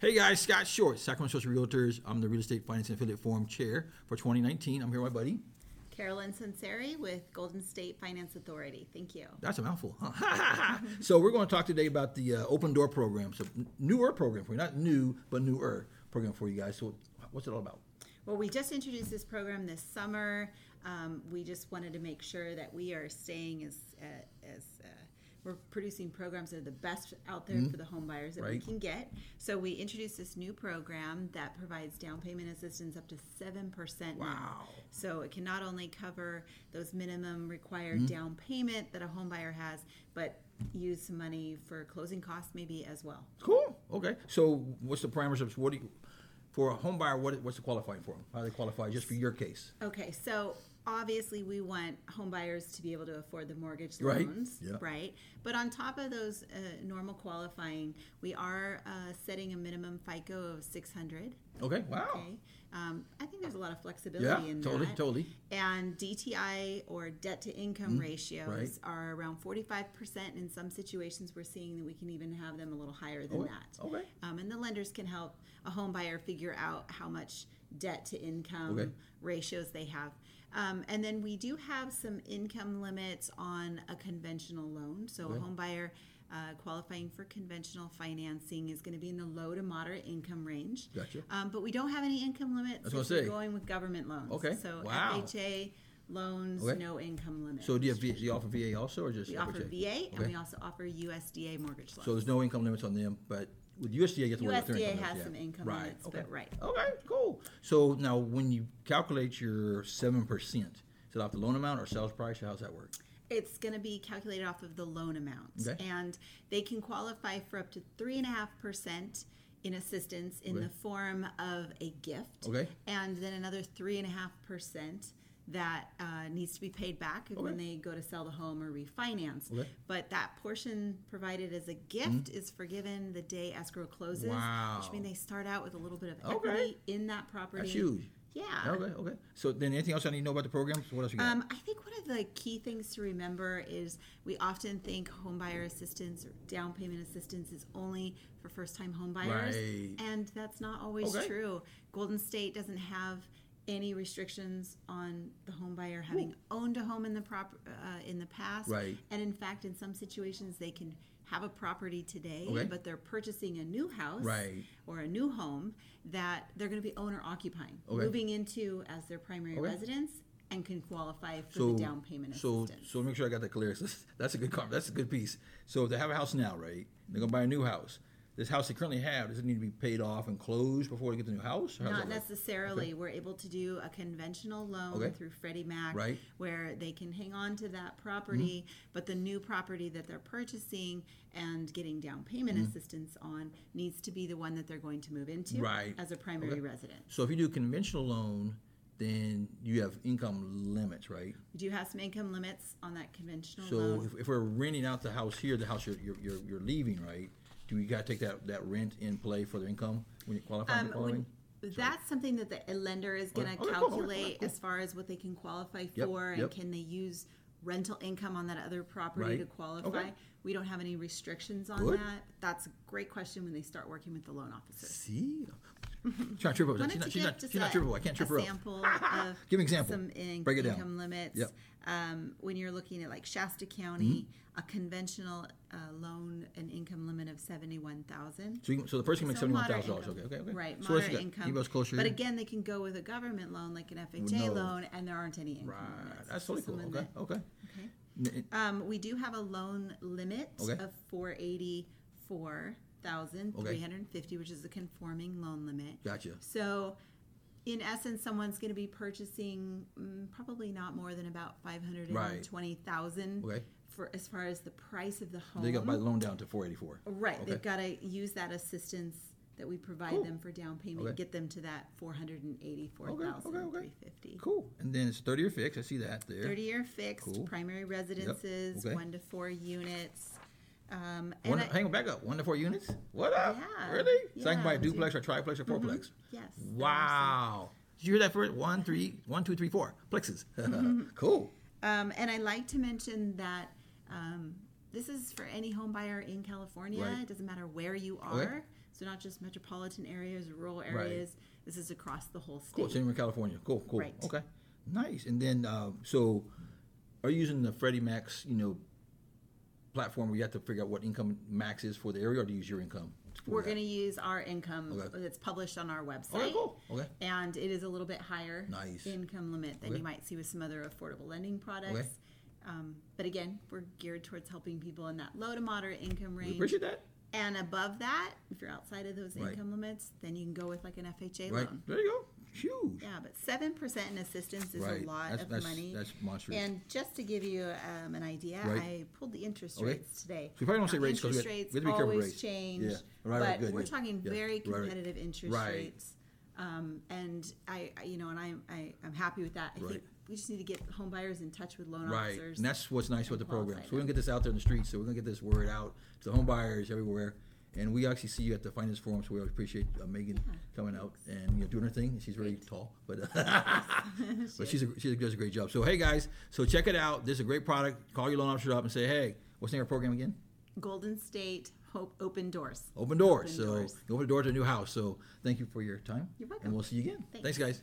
Hey guys, Scott Short, Sacramento Social Realtors. I'm the Real Estate Finance and Affiliate Forum Chair for 2019. I'm here with my buddy. Carolyn Sunseri with Golden State Finance Authority. Thank you. That's a mouthful. Huh? so we're going to talk today about the uh, Open Door program. So newer program for you, not new, but newer program for you guys. So what's it all about? Well, we just introduced this program this summer. Um, we just wanted to make sure that we are staying as uh, as uh, we're producing programs that are the best out there mm-hmm. for the home buyers that we can get. So we introduced this new program that provides down payment assistance up to seven percent now. Wow. So it can not only cover those minimum required mm-hmm. down payment that a home buyer has, but use some money for closing costs maybe as well. Cool. Okay. So what's the parameters of what do you, for a home buyer? What, what's the qualifying for them? How do they qualify just for your case? Okay, so obviously we want home buyers to be able to afford the mortgage Right, loans, yeah. right? But on top of those uh, normal qualifying, we are uh, setting a minimum FICO of 600. Okay. Wow. Okay, um, I think there's a lot of flexibility Yeah. in Totally. that. Totally. totally. And DTI or debt to income ratios Mm-hmm. right. are around 45%. In some situations, we're seeing that we can even have them a little higher than Okay, that. okay. Um, and the lenders can help a home buyer figure out how much debt to income Okay. ratios they have. Um, and then we do have some income limits on a conventional loan. So a Okay. home buyer uh, qualifying for conventional financing is going to be in the low to moderate income range. Gotcha. Um, but we don't have any income limits. was gonna if you're say. going with government loans. Okay. So Wow. FHA loans, Okay. no income limit. So do you, have, do you offer VA also, or just we offer FHA? VA and we also offer USDA mortgage loans. So there's no income limits on them, but with USDA, you have to USDA has some income right. limits, okay. but right. Okay, cool. So now when you calculate your 7%, is it off the loan amount or sales price, How how's that work? It's going to be calculated off of the loan amount. Okay. And they can qualify for up to 3.5% in assistance in okay. the form of a gift. Okay. And then another 3.5% that uh, needs to be paid back when they go to sell the home or refinance. Okay. But that portion provided as a gift is forgiven the day escrow closes, Wow. which means they start out with a little bit of Okay. equity in that property. That's huge. Yeah. Okay, okay. So then, anything else I need to know about the program? What else you got? Um, I think one of the key things to remember is we often think homebuyer assistance or down payment assistance is only for first time home buyers. Right. And that's not always Okay. true. Golden State doesn't have any restrictions on the home buyer having owned a home in the prop uh, in the past. Right. And in fact, in some situations, they can have a property today, Okay. but they're purchasing a new house Right. or a new home that they're going to be owner occupying, Okay. moving into as their primary Okay. residence and can qualify for so the down payment so assistance. so make sure I got that clear. So that's a good com- that's a good piece. So if they have a house now, right? They're gonna buy a new house. This house they currently have does it need to be paid off and closed before they get the new house? Or Not necessarily. We're able to do a conventional loan Okay. through Freddie Mac Right. where they can hang on to that property, mm-hmm. but the new property that they're purchasing and getting down payment mm-hmm. assistance on needs to be the one that they're going to move into Right. as a primary Okay. resident. So if you do a conventional loan, then you have income limits, right? We do have some income limits on that conventional So loan. if, if we're renting out the house here, the house you're, you're, you're, you're leaving, right? Do we gotta take that, that rent in play for the income when you qualify Um, for qualifying? when- that's something that the lender is going to Okay, okay, cool, okay, calculate cool. as far as what they can qualify Yep, for and yep. can they use rental income on that other property Right. to qualify. Okay. We don't have any restrictions on Good. that. That's a great question when they start working with the loan officer. See? Trying to trip over. Why She's not, you she's give not, just she's not a- trippable. I can't trip a up. sample of Give me an example. some in- Break it down. income limits. Yep. Um, when you're looking at like Shasta County, a conventional uh, loan an income seventy-one thousand. So, you, so the person can make So seventy-one thousand dollars. Okay, okay, okay. Right, So moderate income. Anybody else closer but here? again, they can go with a government loan like an FHA no. loan, and there aren't any income right, limits. that's totally cool. Okay, okay. okay. N- Um, we do have a loan limit Okay. of four eighty-four thousand three hundred and fifty, which is a conforming loan limit. Gotcha. So, in essence, someone's going to be purchasing mm, probably not more than about five hundred and twenty thousand Okay. for as far as the price of the home. They got my loan down to four eighty-four. Right, Okay. they've got to use that assistance that we provide Cool. them for down payment, Okay. get them to that four hundred and eighty-four thousand okay, okay. three fifty. Cool. And then it's thirty-year fixed. I see that there. Thirty-year fixed, Cool. primary residences, okay. one to four units. Um, and One, hang on, back up. One to four units. What up? Yeah, Really? So I can buy a duplex or triplex or fourplex. yes. there are Wow. Did you hear that first? One, three, one, two, three, four plexes. cool. Um, and I like to mention that um, this is for any home buyer in California. Right. It doesn't matter where you are. Okay. So not just metropolitan areas rural Right. areas. This is across the whole Cool. state. Same in California. Cool. Cool. Right. Okay. Nice. And then, uh, so, are you using the Freddie Mac's, you know, platform where you have to figure out what income max is for the area, or do you use your income? We're going to use our income Okay. that's published on our website. Okay. Cool. Okay. And it is a little bit higher Nice. income limit than Okay. you might see with some other affordable lending products. Um, but again, we're geared towards helping people in that low to moderate income We range. appreciate that. And above that, if you're outside of those Right. income limits, then you can go with like an FHA Right. loan. There you go. Huge. Yeah, but seven percent in assistance is right. a lot that's, of that's, money. That's monstrous. and just to give you um, an idea, Right. I pulled the interest Okay. rates today. So we probably don't say Now, rates 'cause we interest have- rates we have to be careful rates. change, Yeah. Right, right, but good, we're good. talking Yeah. very Right, right. competitive interest Right. rates. Um, and I, you know, and I'm, I, I'm happy with that. I Right. think we just need to get home buyers in touch with loan Right, officers. and that's what's nice about the program. So we're gonna get this out there in the streets. So we're gonna get this word out to the home buyers everywhere. And we actually see you at the finance forum, so we always appreciate uh, Megan coming out and you know doing her thing. She's very tall, but but she's a, she does a great job. So hey guys, so check it out. This is a great product. Call your loan officer up and say, hey, what's the name of our program again? Golden State Hope Open Doors. Open doors. Open so doors. open the door to a new house. So thank you for your time. You're welcome. And we'll see you again. Thanks. Thanks guys.